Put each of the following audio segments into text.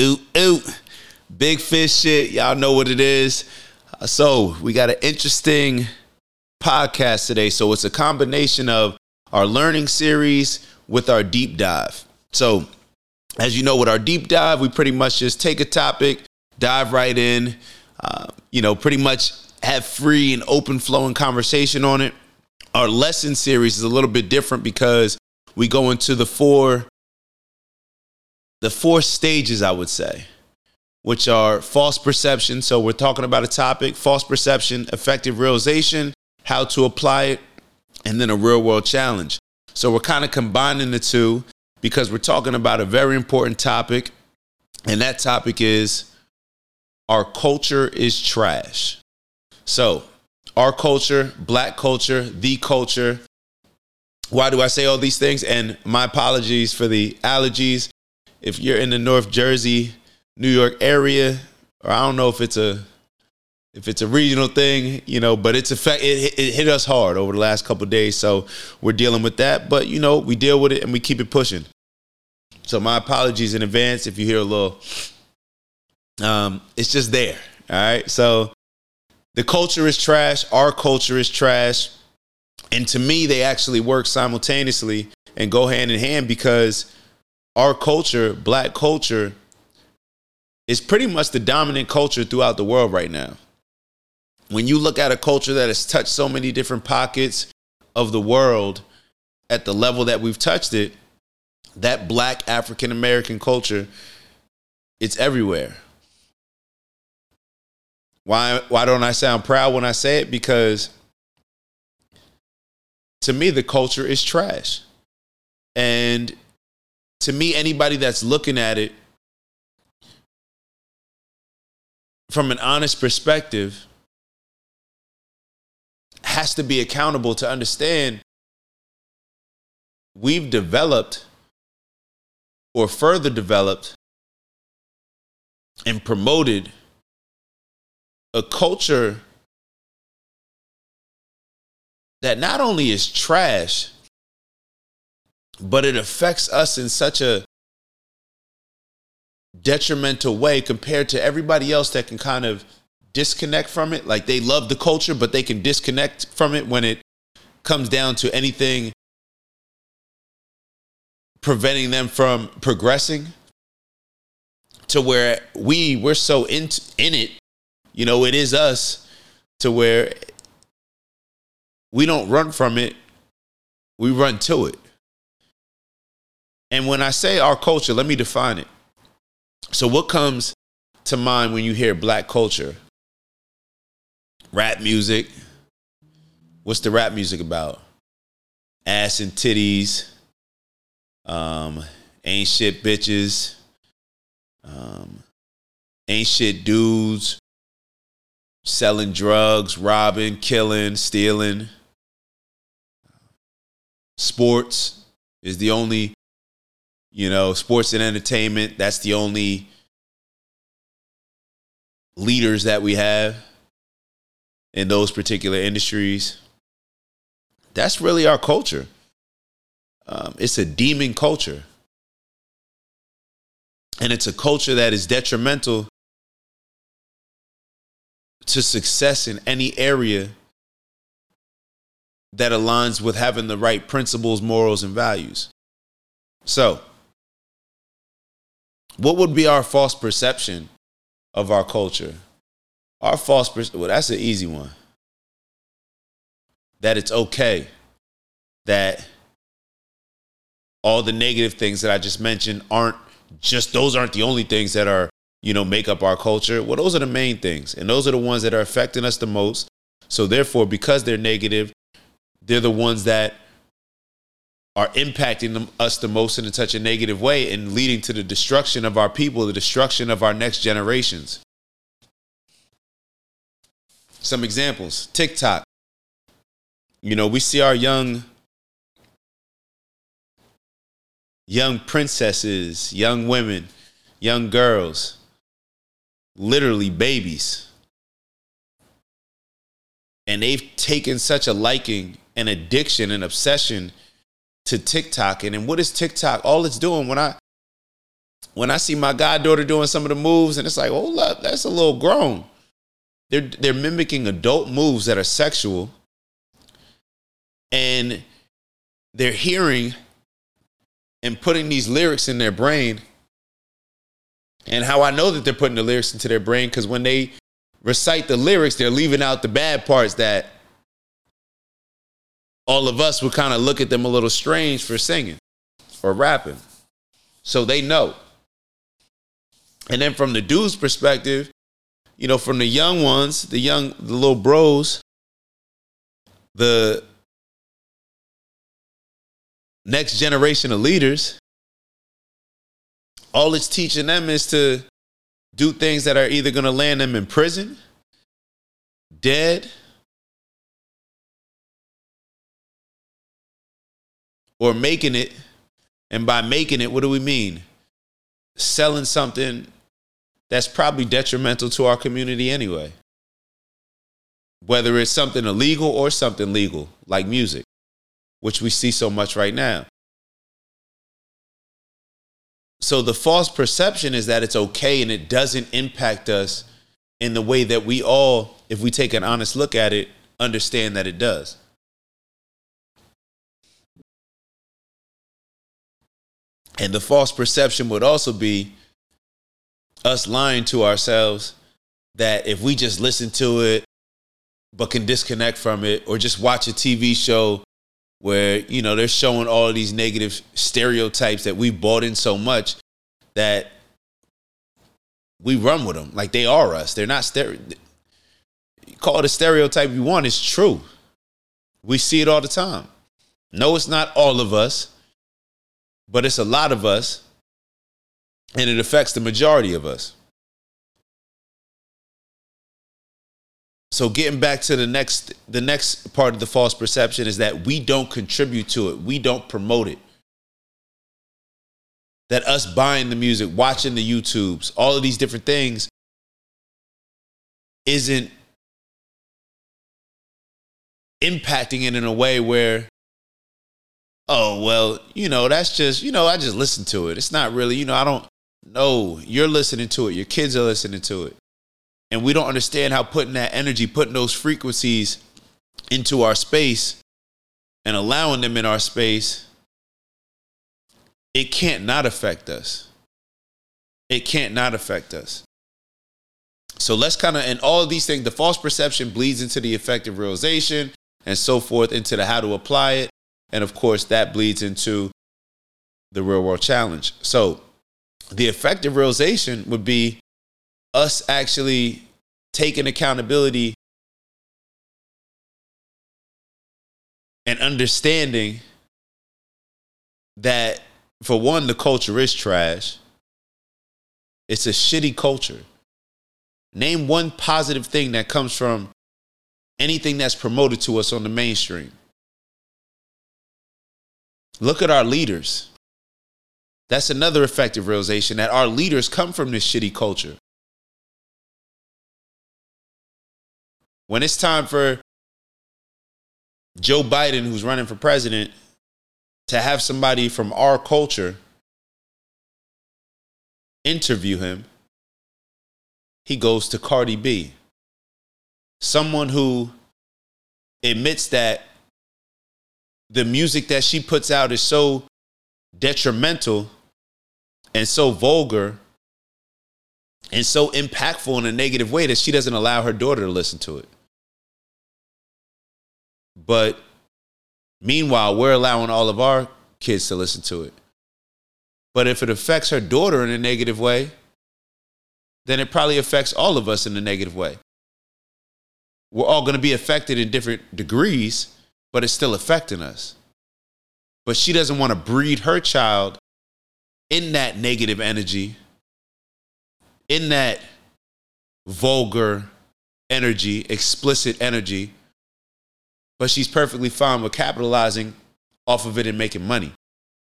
Ooh. Big fish shit. Y'all know what it is. Uh, so, we got an interesting podcast today. So, it's a combination of our learning series with our deep dive. So, as you know, with our deep dive, we pretty much just take a topic, dive right in, uh, you know, pretty much have free and open flowing conversation on it. Our lesson series is a little bit different because we go into the four the four stages, I would say, which are false perception. So we're talking about a topic, false perception, effective realization, how to apply it, and then a real world challenge. So we're kind of combining the two because we're talking about a very important topic. And that topic is our culture is trash. So, our culture, black culture, the culture. Why do I say all these things? And my apologies for the allergies if you're in the North Jersey, New York area, or I don't know if it's a if it's a regional thing, you know, but it's effect it, it hit us hard over the last couple days, so we're dealing with that. But you know, we deal with it and we keep it pushing. So my apologies in advance if you hear a little. Um, it's just there. All right. So the culture is trash. Our culture is trash, and to me, they actually work simultaneously and go hand in hand because our culture, black culture, is pretty much the dominant culture throughout the world right now. When you look at a culture that has touched so many different pockets of the world at the level that we've touched it, that black African American culture, it's everywhere. Why why don't I sound proud when I say it? Because to me the culture is trash. And to me, anybody that's looking at it from an honest perspective has to be accountable to understand we've developed or further developed and promoted a culture that not only is trash, but it affects us in such a detrimental way compared to everybody else that can kind of disconnect from it. Like they love the culture, but they can disconnect from it when it comes down to anything preventing them from progressing to where we we're so in in it you know it is us to where we don't run from it we run to it and when I say our culture, let me define it. So, what comes to mind when you hear black culture? Rap music. What's the rap music about? Ass and titties. Um, ain't shit bitches. Um, ain't shit dudes. Selling drugs, robbing, killing, stealing. Sports is the only you know, sports and entertainment, that's the only leaders that we have in those particular industries. That's really our culture. Um, it's a demon culture. And it's a culture that is detrimental to success in any area that aligns with having the right principles, morals, and values. So, what would be our false perception of our culture? Our false perception, well, that's an easy one. That it's okay that all the negative things that I just mentioned aren't just those aren't the only things that are, you know, make up our culture. Well, those are the main things. And those are the ones that are affecting us the most. So therefore, because they're negative, they're the ones that are impacting them, us the most in such a negative way and leading to the destruction of our people, the destruction of our next generations. Some examples TikTok. You know, we see our young young princesses, young women, young girls, literally babies. And they've taken such a liking and addiction and obsession to TikTok. And then what is TikTok? All it's doing when I when I see my goddaughter doing some of the moves, and it's like, oh, look, that's a little grown. They're they're mimicking adult moves that are sexual, and they're hearing and putting these lyrics in their brain. And how I know that they're putting the lyrics into their brain because when they recite the lyrics, they're leaving out the bad parts that all of us would kind of look at them a little strange for singing or rapping. So they know. And then from the dude's perspective, you know, from the young ones, the young, the little bros, the next generation of leaders, all it's teaching them is to do things that are either going to land them in prison, dead, or making it. And by making it, what do we mean? Selling something that's probably detrimental to our community anyway. Whether it's something illegal or something legal, like music, which we see so much right now. So the false perception is that it's okay and it doesn't impact us in the way that we all, if we take an honest look at it, understand that it does. And the false perception would also be us lying to ourselves that if we just listen to it but can disconnect from it or just watch a TV show where you know they're showing all of these negative stereotypes that we bought in so much that we run with them. Like they are us. They're not stereo call it a stereotype you want. It's true. We see it all the time. No it's not all of us but it's a lot of us, and it affects the majority of us. So getting back to the next the next part of the false perception is that we don't contribute to it. We don't promote it. That us buying the music, watching the YouTubes, all of these different things isn't impacting it in a way where oh, well, you know, that's just, you know, I just listen to it. It's not really, you know, I don't know. You're listening to it. Your kids are listening to it. And we don't understand how putting that energy, putting those frequencies into our space and allowing them in our space, it can't not affect us. It can't not affect us. So let's kind of, and all of these things, the false perception bleeds into the effective realization and so forth, into the how to apply it. And of course, that bleeds into the real world challenge. So, the effective realization would be us actually taking accountability and understanding that, for one, the culture is trash. It's a shitty culture. Name one positive thing that comes from anything that's promoted to us on the mainstream. Look at our leaders. That's another effective realization that our leaders come from this shitty culture. When it's time for Joe Biden, who's running for president, to have somebody from our culture interview him, he goes to Cardi B. Someone who admits that the music that she puts out is so detrimental and so vulgar and so impactful in a negative way that she doesn't allow her daughter to listen to it. But meanwhile, we're allowing all of our kids to listen to it. But if it affects her daughter in a negative way, then it probably affects all of us in a negative way. We're all going to be affected in different degrees, but it's still affecting us. But she doesn't want to breed her child in that negative energy, in that vulgar energy, explicit energy. But she's perfectly fine with capitalizing off of it and making money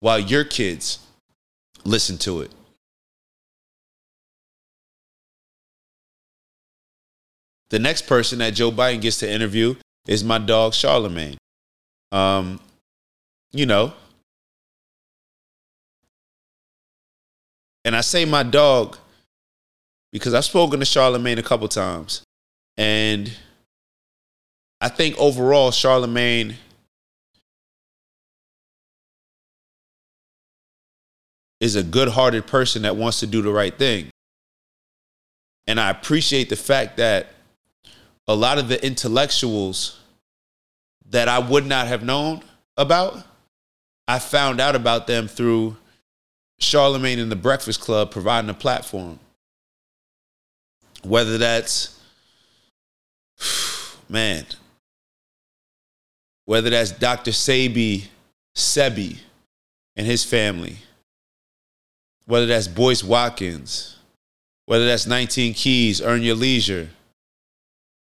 while your kids listen to it. The next person that Joe Biden gets to interview is my dog Charlamagne. Um, you know, And I say my dog because I've spoken to Charlamagne a couple times. And I think overall, Charlamagne is a good hearted person that wants to do the right thing. And I appreciate the fact that a lot of the intellectuals that I would not have known about, I found out about them through Charlamagne and the Breakfast Club providing a platform. Whether that's, man, whether that's Dr. Sebi, Sebi and his family, whether that's Boyce Watkins, whether that's 19 Keys, Earn Your Leisure.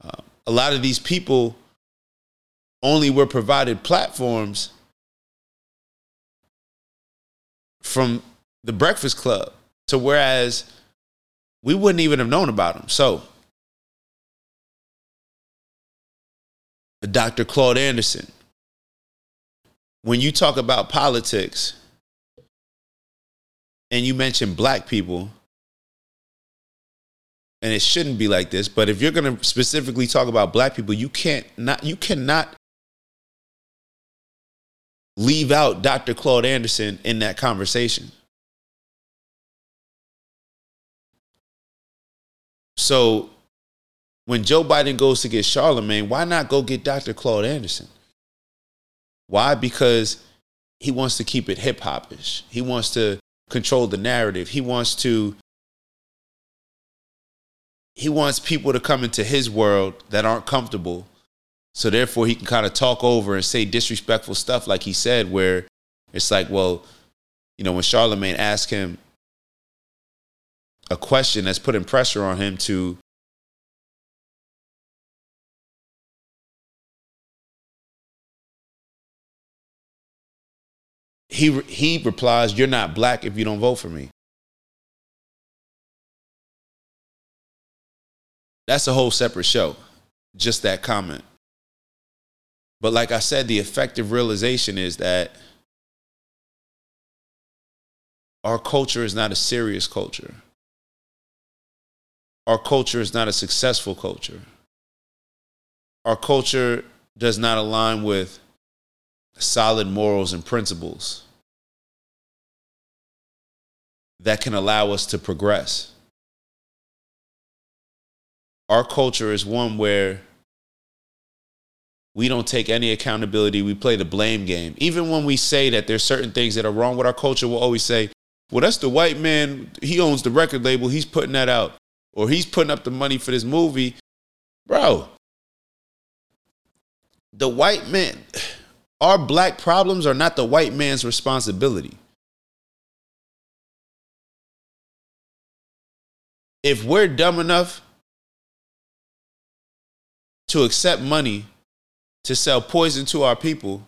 A lot of these people only were provided platforms from the Breakfast Club to whereas we wouldn't even have known about them. So, Dr. Claude Anderson, when you talk about politics and you mention black people, and it shouldn't be like this, but if you're going to specifically talk about black people, you can't not you cannot leave out Dr. Claude Anderson in that conversation. So when Joe Biden goes to get Charlamagne, why not go get Dr. Claude Anderson? Why? Because he wants to keep it hip hopish. He wants to control the narrative. He wants to he wants people to come into his world that aren't comfortable. So therefore he can kind of talk over and say disrespectful stuff like he said where it's like, well, you know, when Charlamagne asked him a question that's putting pressure on him to he he replies, "You're not black if you don't vote for me." That's a whole separate show. Just that comment. But like I said, the effective realization is that our culture is not a serious culture. Our culture is not a successful culture. Our culture does not align with solid morals and principles that can allow us to progress our culture is one where we don't take any accountability. We play the blame game. Even when we say that there's certain things that are wrong with our culture, we'll always say, well, that's the white man. He owns the record label. He's putting that out. Or he's putting up the money for this movie. Bro, the white man, our black problems are not the white man's responsibility. If we're dumb enough to accept money to sell poison to our people.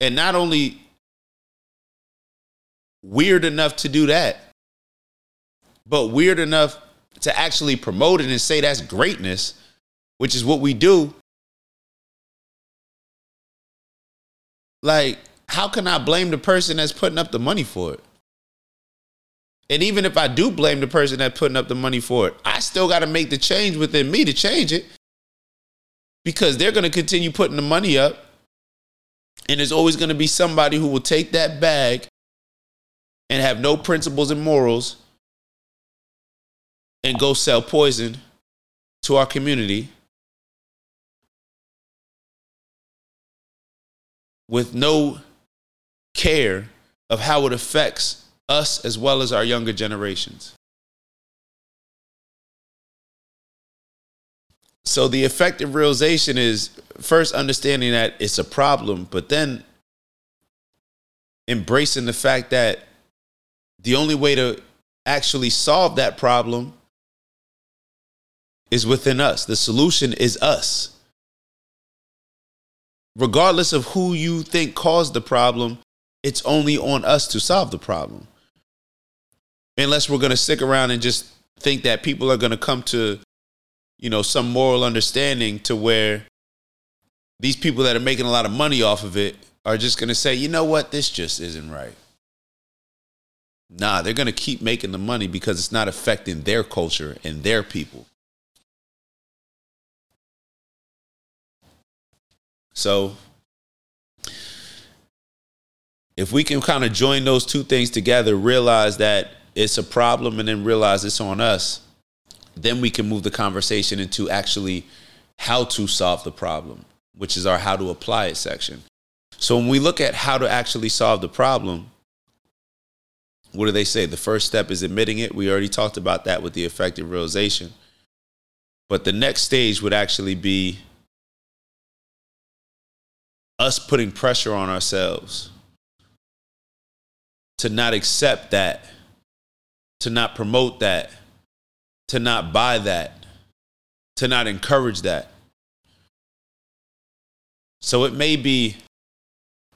And not only weird enough to do that, but weird enough to actually promote it and say that's greatness, which is what we do. Like, how can I blame the person that's putting up the money for it? And even if I do blame the person that's putting up the money for it, I still got to make the change within me to change it because they're going to continue putting the money up. And there's always going to be somebody who will take that bag and have no principles and morals and go sell poison to our community with no care of how it affects us as well as our younger generations. So the effective realization is first understanding that it's a problem, but then embracing the fact that the only way to actually solve that problem is within us. The solution is us. Regardless of who you think caused the problem, it's only on us to solve the problem unless we're going to stick around and just think that people are going to come to you know some moral understanding to where these people that are making a lot of money off of it are just going to say, you know what, this just isn't right. Nah, they're going to keep making the money because it's not affecting their culture and their people. So, if we can kind of join those two things together, realize that it's a problem, and then realize it's on us, then we can move the conversation into actually how to solve the problem, which is our how to apply it section. So when we look at how to actually solve the problem, what do they say? The first step is admitting it. We already talked about that with the effective realization. But the next stage would actually be us putting pressure on ourselves to not accept that, to not promote that, to not buy that, to not encourage that. So it may be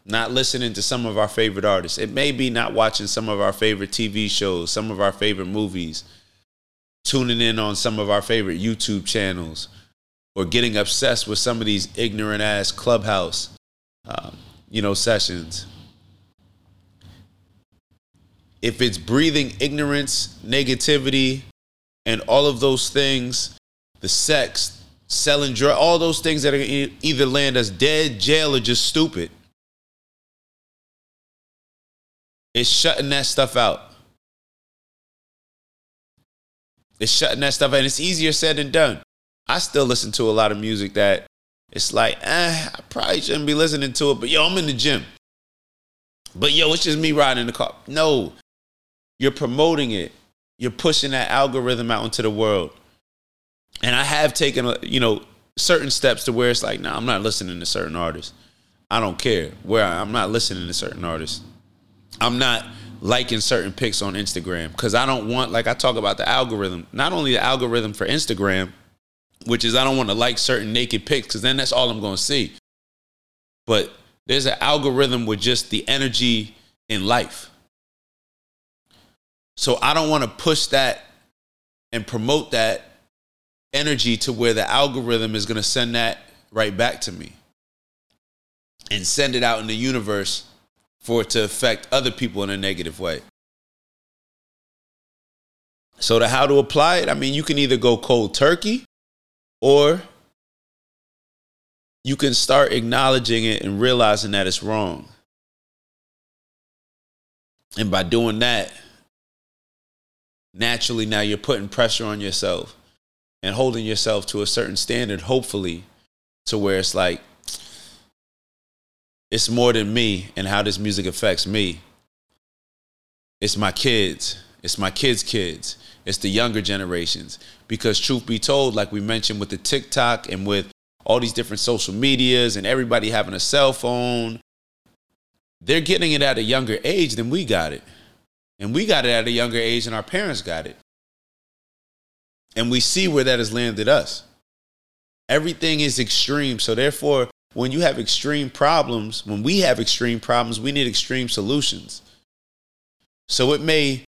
not listening to some of our favorite artists. It may be not watching some of our favorite TV shows, some of our favorite movies, tuning in on some of our favorite YouTube channels, or getting obsessed with some of these ignorant ass clubhouse, um, you know, sessions. If it's breathing ignorance, negativity, and all of those things, the sex, selling drugs, all those things that are either land us dead, jail, or just stupid It's shutting that stuff out. It's shutting that stuff out. And it's easier said than done. I still listen to a lot of music that it's like, eh, I probably shouldn't be listening to it, but yo, I'm in the gym. But yo, it's just me riding in the car. No, you're promoting it. You're pushing that algorithm out into the world. And I have taken, you know, certain steps to where it's like, nah, I'm not listening to certain artists. I don't care where I, I'm not listening to certain artists. I'm not liking certain pics on Instagram because I don't want, like I talk about the algorithm, not only the algorithm for Instagram, which is I don't want to like certain naked pics because then that's all I'm going to see. But there's an algorithm with just the energy in life. So I don't want to push that and promote that energy to where the algorithm is going to send that right back to me and send it out in the universe for it to affect other people in a negative way. So, to how to apply it, I mean, you can either go cold turkey or you can start acknowledging it and realizing that it's wrong. And by doing that, naturally now you're putting pressure on yourself and holding yourself to a certain standard, hopefully, to where it's like, it's more than me and how this music affects me. It's my kids. It's my kids' kids. It's the younger generations. Because truth be told, like we mentioned with the TikTok and with all these different social medias and everybody having a cell phone, they're getting it at a younger age than we got it. And we got it at a younger age and our parents got it. And we see where that has landed us. Everything is extreme. So therefore, when you have extreme problems, when we have extreme problems, we need extreme solutions. So it may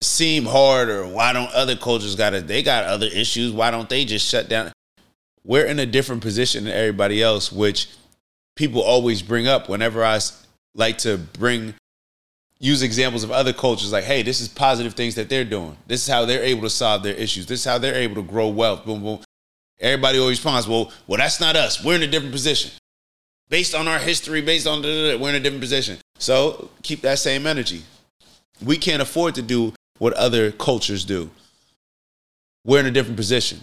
seem hard or why don't other cultures got it? They got other issues. Why don't they just shut down? We're in a different position than everybody else, which people always bring up whenever I like to bring use examples of other cultures like hey this is positive things that they're doing this is how they're able to solve their issues this is how they're able to grow wealth boom boom Everybody always responds, well, well, that's not us. We're in a different position. Based on our history, based on we're in a different position. So keep that same energy. We can't afford to do what other cultures do. We're in a different position.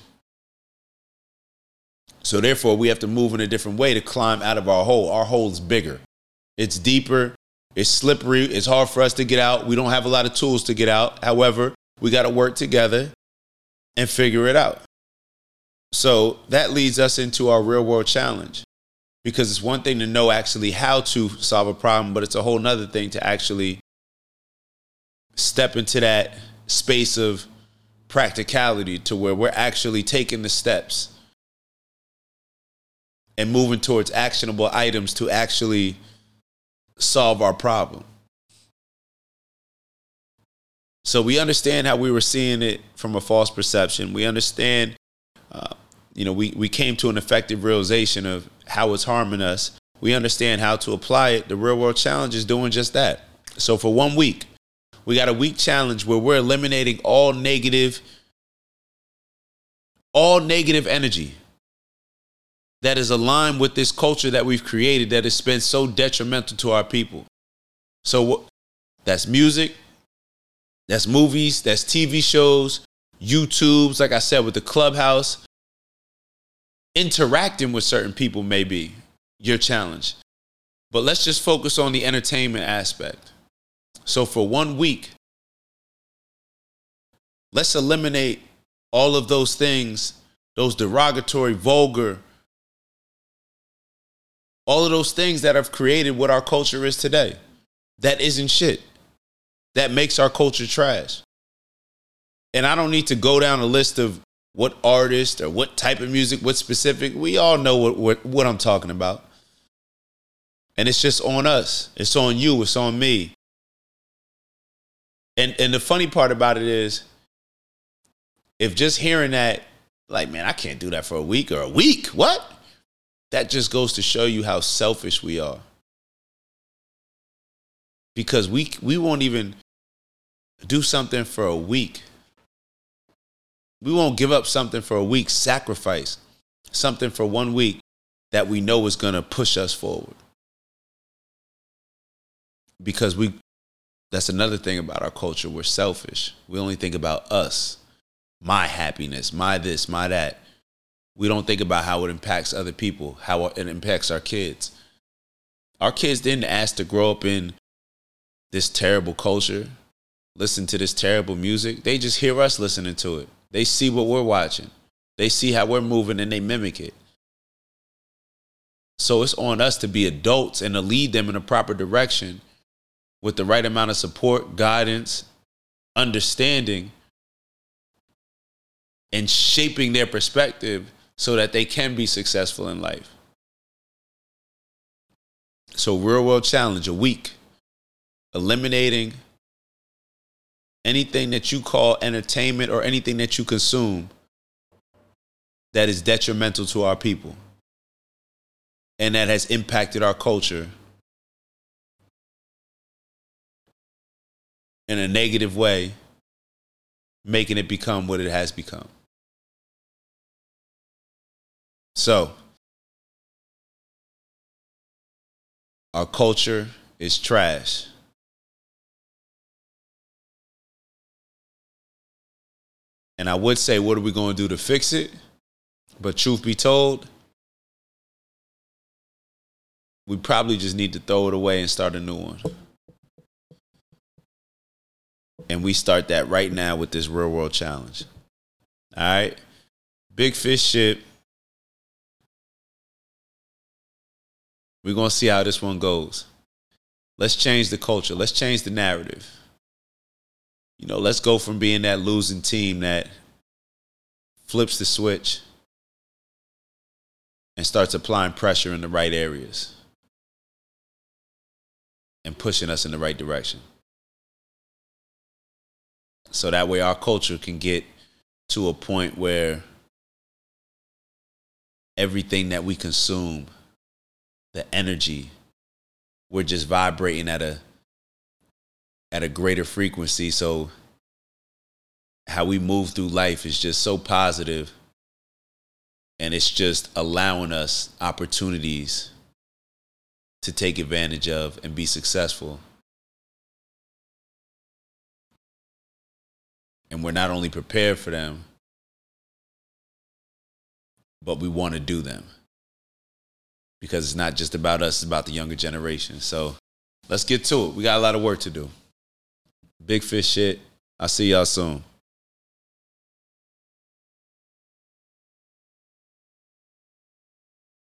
So therefore, we have to move in a different way to climb out of our hole. Our hole is bigger. It's deeper. It's slippery. It's hard for us to get out. We don't have a lot of tools to get out. However, we got to work together and figure it out. So that leads us into our real world challenge because it's one thing to know actually how to solve a problem, but it's a whole nother thing to actually step into that space of practicality to where we're actually taking the steps and moving towards actionable items to actually solve our problem. So we understand how we were seeing it from a false perception. We understand uh, you know, we, we came to an effective realization of how it's harming us. we understand how to apply it, the real world challenge is doing just that. So for one week, we got a week challenge where we're eliminating all negative all negative energy that is aligned with this culture that we've created that has been so detrimental to our people. So that's music, that's movies, that's TV shows, YouTubes, like I said, with the clubhouse. Interacting with certain people may be your challenge. But let's just focus on the entertainment aspect. So for one week, let's eliminate all of those things, those derogatory, vulgar, all of those things that have created what our culture is today. That isn't shit. That makes our culture trash. And I don't need to go down a list of what artist or what type of music, what specific. We all know what, what, what I'm talking about. And it's just on us. It's on you. It's on me. And and the funny part about it is, if just hearing that, like, man, I can't do that for a week or a week. What? That just goes to show you how selfish we are. Because we we won't even do something for a week. We won't give up something for a week, sacrifice something for one week that we know is going to push us forward. Because we that's another thing about our culture. We're selfish. We only think about us, my happiness, my this, my that. We don't think about how it impacts other people, how it impacts our kids. Our kids didn't ask to grow up in this terrible culture, listen to this terrible music. They just hear us listening to it. They see what we're watching. They see how we're moving and they mimic it. So it's on us to be adults and to lead them in a proper direction with the right amount of support, guidance, understanding, and shaping their perspective so that they can be successful in life. So, real world challenge a week, eliminating anything that you call entertainment or anything that you consume that is detrimental to our people and that has impacted our culture in a negative way, making it become what it has become. So, our culture is trash. And I would say, what are we going to do to fix it? But truth be told, we probably just need to throw it away and start a new one. And we start that right now with this real world challenge. All right. Big fish shit We're going to see how this one goes. Let's change the culture. Let's change the narrative. You know, let's go from being that losing team that flips the switch and starts applying pressure in the right areas and pushing us in the right direction. So that way our culture can get to a point where everything that we consume the energy. We're just vibrating at a at a greater frequency. So how we move through life is just so positive and it's just allowing us opportunities to take advantage of and be successful. And we're not only prepared for them, but we want to do them because it's not just about us, it's about the younger generation. So let's get to it. We got a lot of work to do. Big fish shit. I'll see y'all soon.